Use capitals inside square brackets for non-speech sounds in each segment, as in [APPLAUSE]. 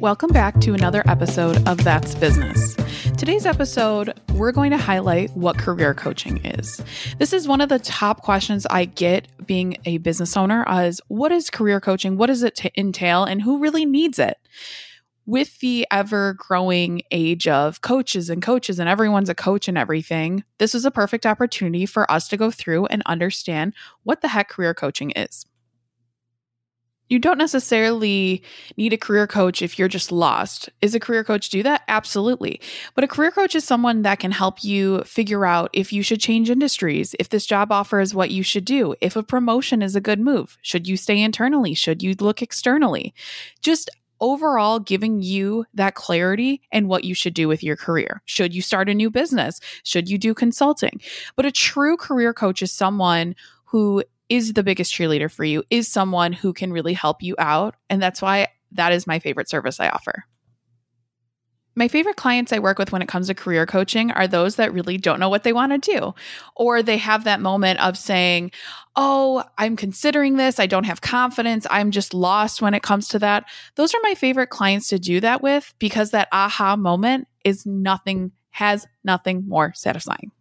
Welcome back to another episode of That's Business. Today's episode, we're going to highlight what career coaching is. This is one of the top questions I get being a business owner as what is career coaching? What does it t- entail and who really needs it? With the ever growing age of coaches and coaches and everyone's a coach and everything, this is a perfect opportunity for us to go through and understand what the heck career coaching is you don't necessarily need a career coach if you're just lost. Is a career coach do that? Absolutely. But a career coach is someone that can help you figure out if you should change industries, if this job offer is what you should do, if a promotion is a good move, should you stay internally, should you look externally. Just overall giving you that clarity and what you should do with your career. Should you start a new business? Should you do consulting? But a true career coach is someone who is the biggest cheerleader for you, is someone who can really help you out. And that's why that is my favorite service I offer. My favorite clients I work with when it comes to career coaching are those that really don't know what they want to do. Or they have that moment of saying, Oh, I'm considering this. I don't have confidence. I'm just lost when it comes to that. Those are my favorite clients to do that with because that aha moment is nothing, has nothing more satisfying.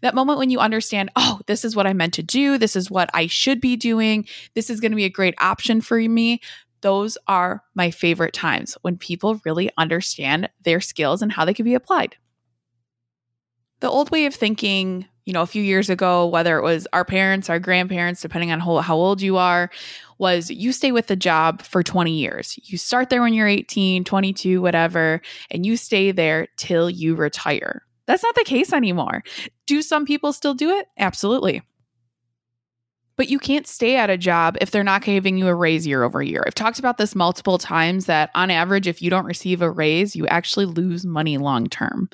That moment when you understand, oh, this is what I meant to do. This is what I should be doing. This is going to be a great option for me. Those are my favorite times when people really understand their skills and how they can be applied. The old way of thinking, you know, a few years ago, whether it was our parents, our grandparents, depending on how, how old you are, was you stay with the job for 20 years. You start there when you're 18, 22, whatever, and you stay there till you retire. That's not the case anymore. Do some people still do it? Absolutely. But you can't stay at a job if they're not giving you a raise year over year. I've talked about this multiple times that on average, if you don't receive a raise, you actually lose money long term.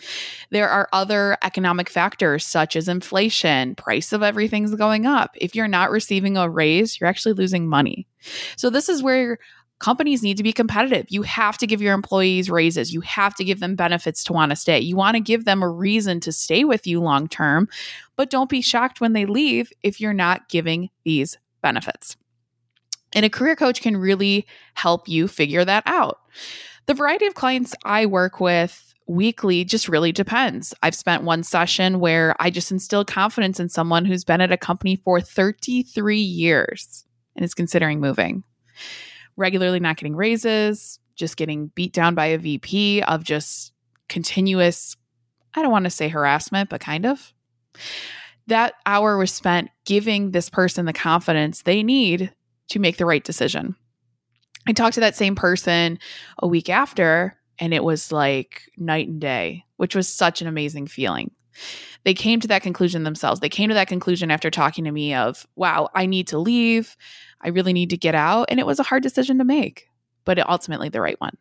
There are other economic factors such as inflation, price of everything's going up. If you're not receiving a raise, you're actually losing money. So, this is where companies need to be competitive. You have to give your employees raises. You have to give them benefits to want to stay. You want to give them a reason to stay with you long term, but don't be shocked when they leave if you're not giving these benefits. And a career coach can really help you figure that out. The variety of clients I work with weekly just really depends. I've spent one session where I just instilled confidence in someone who's been at a company for 33 years and is considering moving regularly not getting raises, just getting beat down by a VP of just continuous, I don't want to say harassment, but kind of. That hour was spent giving this person the confidence they need to make the right decision. I talked to that same person a week after, and it was like night and day, which was such an amazing feeling. They came to that conclusion themselves. They came to that conclusion after talking to me of, wow, I need to leave. I really need to get out. And it was a hard decision to make, but ultimately the right one.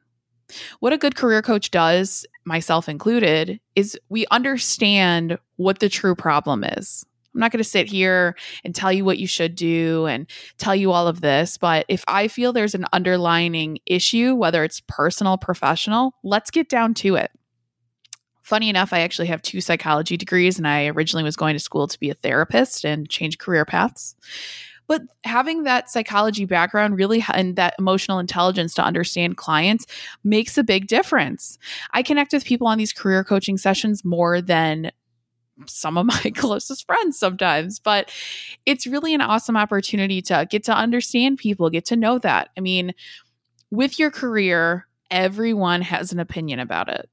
What a good career coach does, myself included, is we understand what the true problem is. I'm not going to sit here and tell you what you should do and tell you all of this, but if I feel there's an underlining issue, whether it's personal, professional, let's get down to it. Funny enough, I actually have two psychology degrees, and I originally was going to school to be a therapist and change career paths. But having that psychology background really and that emotional intelligence to understand clients makes a big difference. I connect with people on these career coaching sessions more than some of [LAUGHS] my closest friends sometimes, but it's really an awesome opportunity to get to understand people, get to know that. I mean, with your career, everyone has an opinion about it.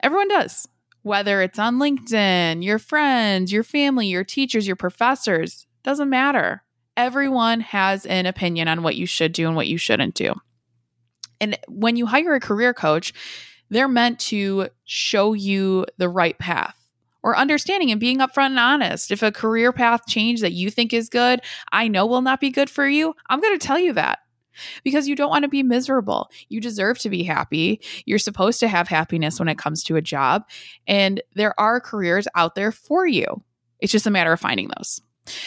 Everyone does. Whether it's on LinkedIn, your friends, your family, your teachers, your professors, doesn't matter everyone has an opinion on what you should do and what you shouldn't do. And when you hire a career coach, they're meant to show you the right path or understanding and being upfront and honest. If a career path change that you think is good, I know will not be good for you, I'm going to tell you that because you don't want to be miserable. You deserve to be happy. You're supposed to have happiness when it comes to a job. And there are careers out there for you. It's just a matter of finding those.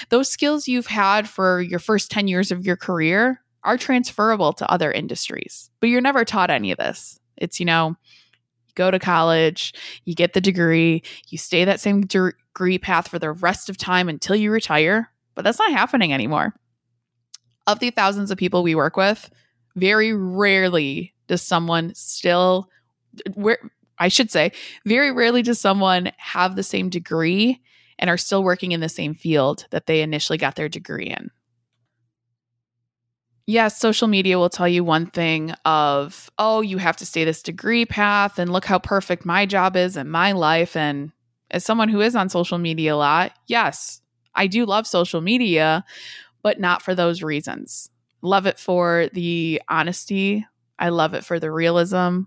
Those skills you've had for your first 10 years of your career are transferable to other industries, but you're never taught any of this. It's, you know, you go to college, you get the degree, you stay that same degree path for the rest of time until you retire, but that's not happening anymore. Of the thousands of people we work with, very rarely does someone still where I should say, very rarely does someone have the same degree and are still working in the same field that they initially got their degree in. Yes, social media will tell you one thing of, oh, you have to stay this degree path and look how perfect my job is and my life. And as someone who is on social media a lot, yes, I do love social media, but not for those reasons. Love it for the honesty. I love it for the realism.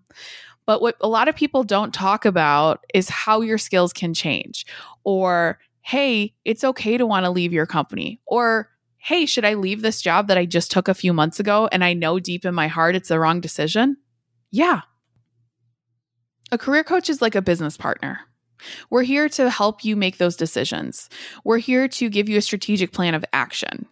But what a lot of people don't talk about is how your skills can change. Or, hey, it's okay to want to leave your company. Or, hey, should I leave this job that I just took a few months ago and I know deep in my heart it's the wrong decision? Yeah. A career coach is like a business partner. We're here to help you make those decisions. We're here to give you a strategic plan of action.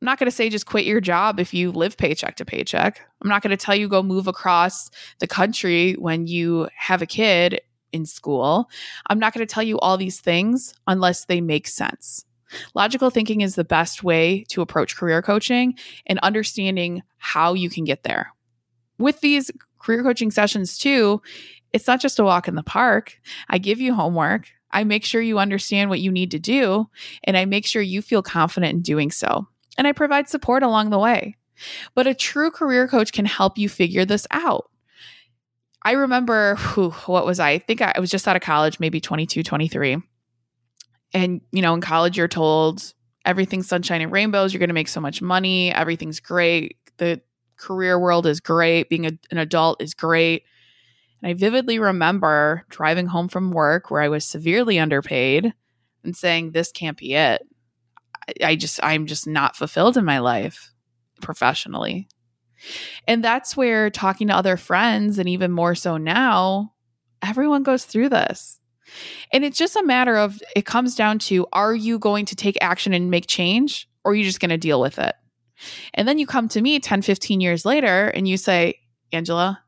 I'm not going to say just quit your job if you live paycheck to paycheck. I'm not going to tell you go move across the country when you have a kid in school. I'm not going to tell you all these things unless they make sense. Logical thinking is the best way to approach career coaching and understanding how you can get there. With these career coaching sessions, too, it's not just a walk in the park. I give you homework. I make sure you understand what you need to do, and I make sure you feel confident in doing so and I provide support along the way. But a true career coach can help you figure this out. I remember, whew, what was I? I think I, was just out of college, maybe 22, 23. And, you know, in college, you're told everything's sunshine and rainbows. You're going to make so much money. Everything's great. The career world is great. Being a, an adult is great. And I vividly remember driving home from work where I was severely underpaid and saying, This can't be it. I just, I'm just not fulfilled in my life professionally. And that's where talking to other friends, and even more so now, everyone goes through this. And it's just a matter of it comes down to are you going to take action and make change, or are you just going to deal with it? And then you come to me 10, 15 years later and you say, Angela,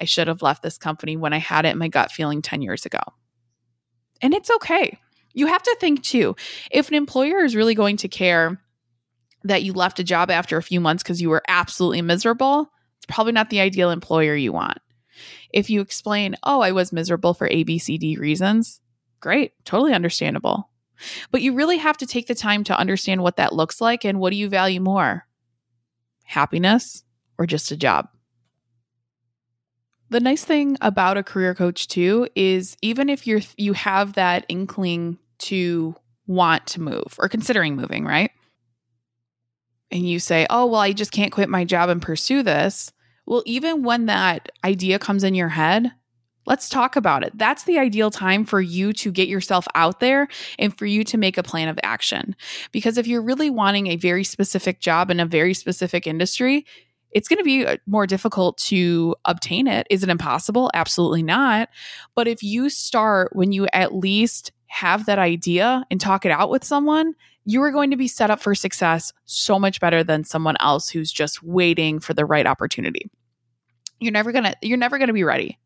I should have left this company when I had it in my gut feeling 10 years ago. And it's okay you have to think too if an employer is really going to care that you left a job after a few months because you were absolutely miserable, it's probably not the ideal employer you want. If you explain, oh, I was miserable for A, B, C, D reasons, great, totally understandable. But you really have to take the time to understand what that looks like and what do you value more happiness or just a job? The nice thing about a career coach too is even if you're you have that inkling to want to move or considering moving, right? And you say, "Oh, well, I just can't quit my job and pursue this." Well, even when that idea comes in your head, let's talk about it. That's the ideal time for you to get yourself out there and for you to make a plan of action. Because if you're really wanting a very specific job in a very specific industry, it's going to be uh, more difficult to obtain it. Is it impossible? Absolutely not. But if you start when you at least have that idea and talk it out with someone, you are going to be set up for success so much better than someone else who's just waiting for the right opportunity. You're never going to you're never going to be ready.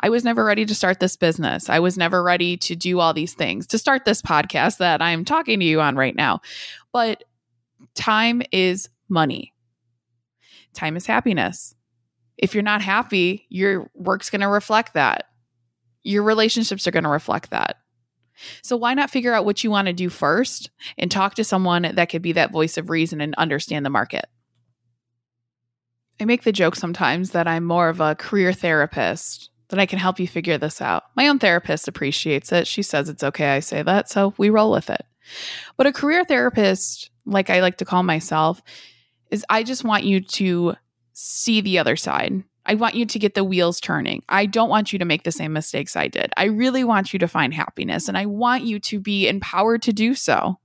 I was never ready to start this business. I was never ready to do all these things, to start this podcast that I'm talking to you on right now. But time is money time is happiness. If you're not happy, your work's going to reflect that. Your relationships are going to reflect that. So why not figure out what you want to do first and talk to someone that could be that voice of reason and understand the market? I make the joke sometimes that I'm more of a career therapist, that I can help you figure this out. My own therapist appreciates it. She says it's okay I say that, so we roll with it. But a career therapist, like I like to call myself, is I just want you to see the other side. I want you to get the wheels turning. I don't want you to make the same mistakes I did. I really want you to find happiness and I want you to be empowered to do so.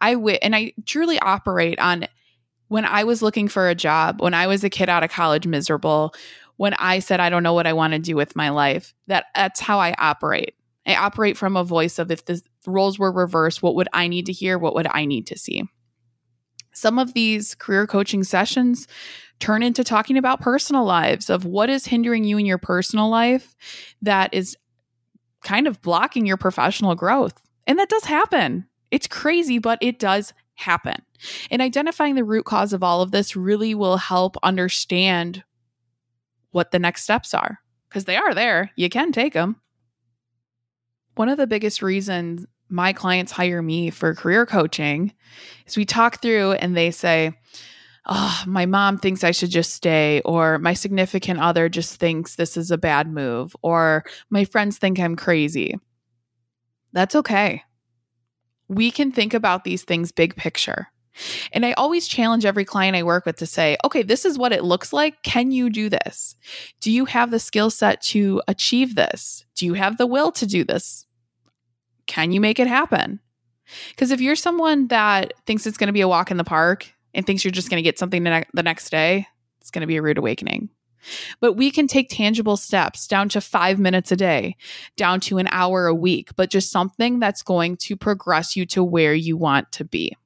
I w- and I truly operate on when I was looking for a job, when I was a kid out of college miserable, when I said I don't know what I want to do with my life, that that's how I operate. I operate from a voice of if the roles were reversed, what would I need to hear? What would I need to see? Some of these career coaching sessions turn into talking about personal lives of what is hindering you in your personal life that is kind of blocking your professional growth. And that does happen. It's crazy, but it does happen. And identifying the root cause of all of this really will help understand what the next steps are because they are there. You can take them. One of the biggest reasons my clients hire me for career coaching is we talk through and they say, Oh, my mom thinks I should just stay, or my significant other just thinks this is a bad move, or my friends think I'm crazy. That's okay. We can think about these things big picture. And I always challenge every client I work with to say, okay, this is what it looks like. Can you do this? Do you have the skill set to achieve this? Do you have the will to do this? Can you make it happen? Because if you're someone that thinks it's going to be a walk in the park and thinks you're just going to get something the, next day, it's going to be a rude awakening. But we can take tangible steps down to five minutes a day, down to an hour a week, but just something that's going to progress you to where you want to be.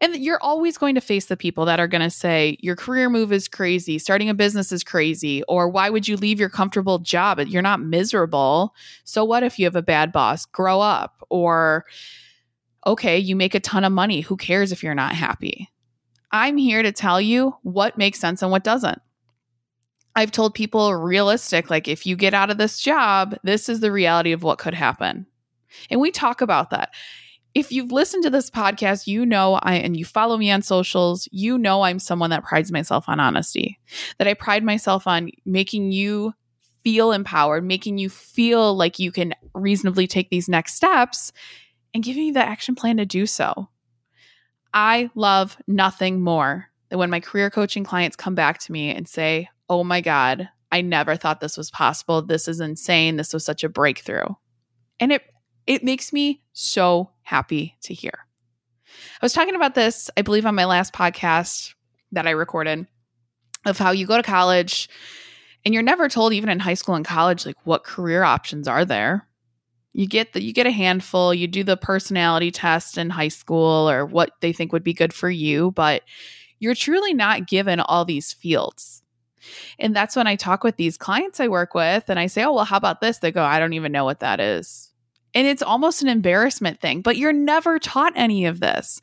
And you're always going to face the people that are going to say, your career move is crazy, starting a business is crazy, or why would you leave your comfortable job? You're not miserable. So, what if you have a bad boss? Grow up. Or, okay, you make a ton of money. Who cares if you're not happy? I'm here to tell you what makes sense and what doesn't. I've told people realistic, like if you get out of this job, this is the reality of what could happen. And we talk about that if you've listened to this podcast, you know I and you follow me on socials, you know I'm someone that prides myself on honesty. That I pride myself on making you feel empowered, making you feel like you can reasonably take these next steps and giving you the action plan to do so. I love nothing more than when my career coaching clients come back to me and say, "Oh my god, I never thought this was possible. This is insane. This was such a breakthrough." And it it makes me so happy to hear. I was talking about this, I believe, on my last podcast that I recorded of how you go to college and you're never told, even in high school and college, like what career options are there. You get the you get a handful, you do the personality test in high school or what they think would be good for you, but you're truly not given all these fields. And that's when I talk with these clients I work with and I say, Oh, well, how about this? They go, I don't even know what that is. And it's almost an embarrassment thing, but you're never taught any of this.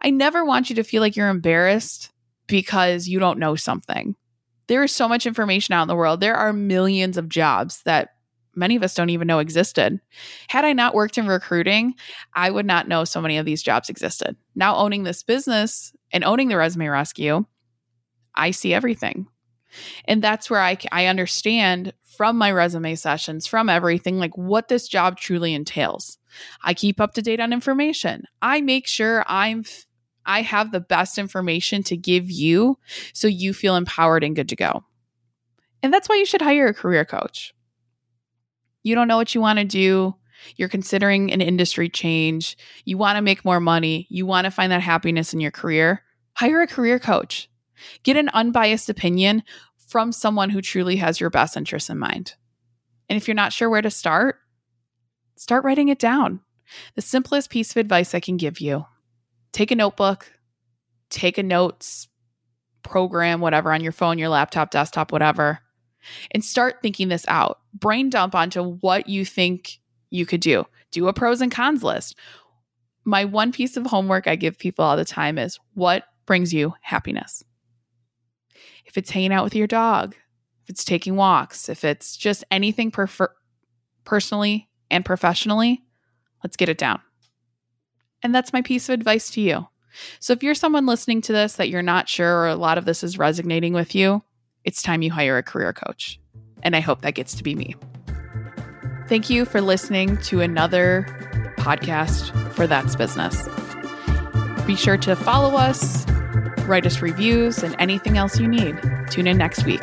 I never want you to feel like you're embarrassed because you don't know something. There is so much information out in the world. There are millions of jobs that many of us don't even know existed. Had I not worked in recruiting, I would not know so many of these jobs existed. Now, owning this business and owning the resume rescue, I see everything. And that's where I, I understand from my resume sessions, from everything, like what this job truly entails. I keep up to date on information. I make sure I'm I have the best information to give you so you feel empowered and good to go. And that's why you should hire a career coach. You don't know what you want to do, you're considering an industry change, you want to make more money, you want to find that happiness in your career, hire a career coach. Get an unbiased opinion from someone who truly has your best interests in mind. And if you're not sure where to start, start writing it down. The simplest piece of advice I can give you take a notebook, take a notes program, whatever, on your phone, your laptop, desktop, whatever, and start thinking this out. Brain dump onto what you think you could do. Do a pros and cons list. My one piece of homework I give people all the time is what brings you happiness? If it's hanging out with your dog, if it's taking walks, if it's just anything prefer- personally and professionally, let's get it down. And that's my piece of advice to you. So if you're someone listening to this that you're not sure or a lot of this is resonating with you, it's time you hire a career coach. And I hope that gets to be me. Thank you for listening to another podcast for That's Business. Be sure to follow us write us reviews, and anything else you need. Tune in next week.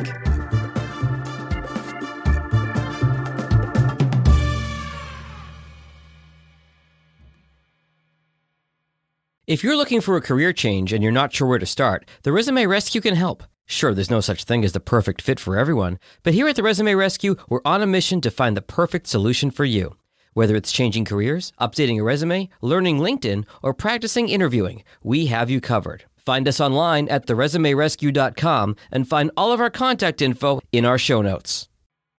If you're looking for a career change and you're not sure where to start, the Resume Rescue can help. Sure, there's no such thing as the perfect fit for everyone, but here at the Resume Rescue, we're on a mission to find the perfect solution for you. Whether it's changing careers, updating a resume, learning LinkedIn, or practicing interviewing, we have you covered. Find us online at theresumerescue.com and find all of our contact info in our show notes.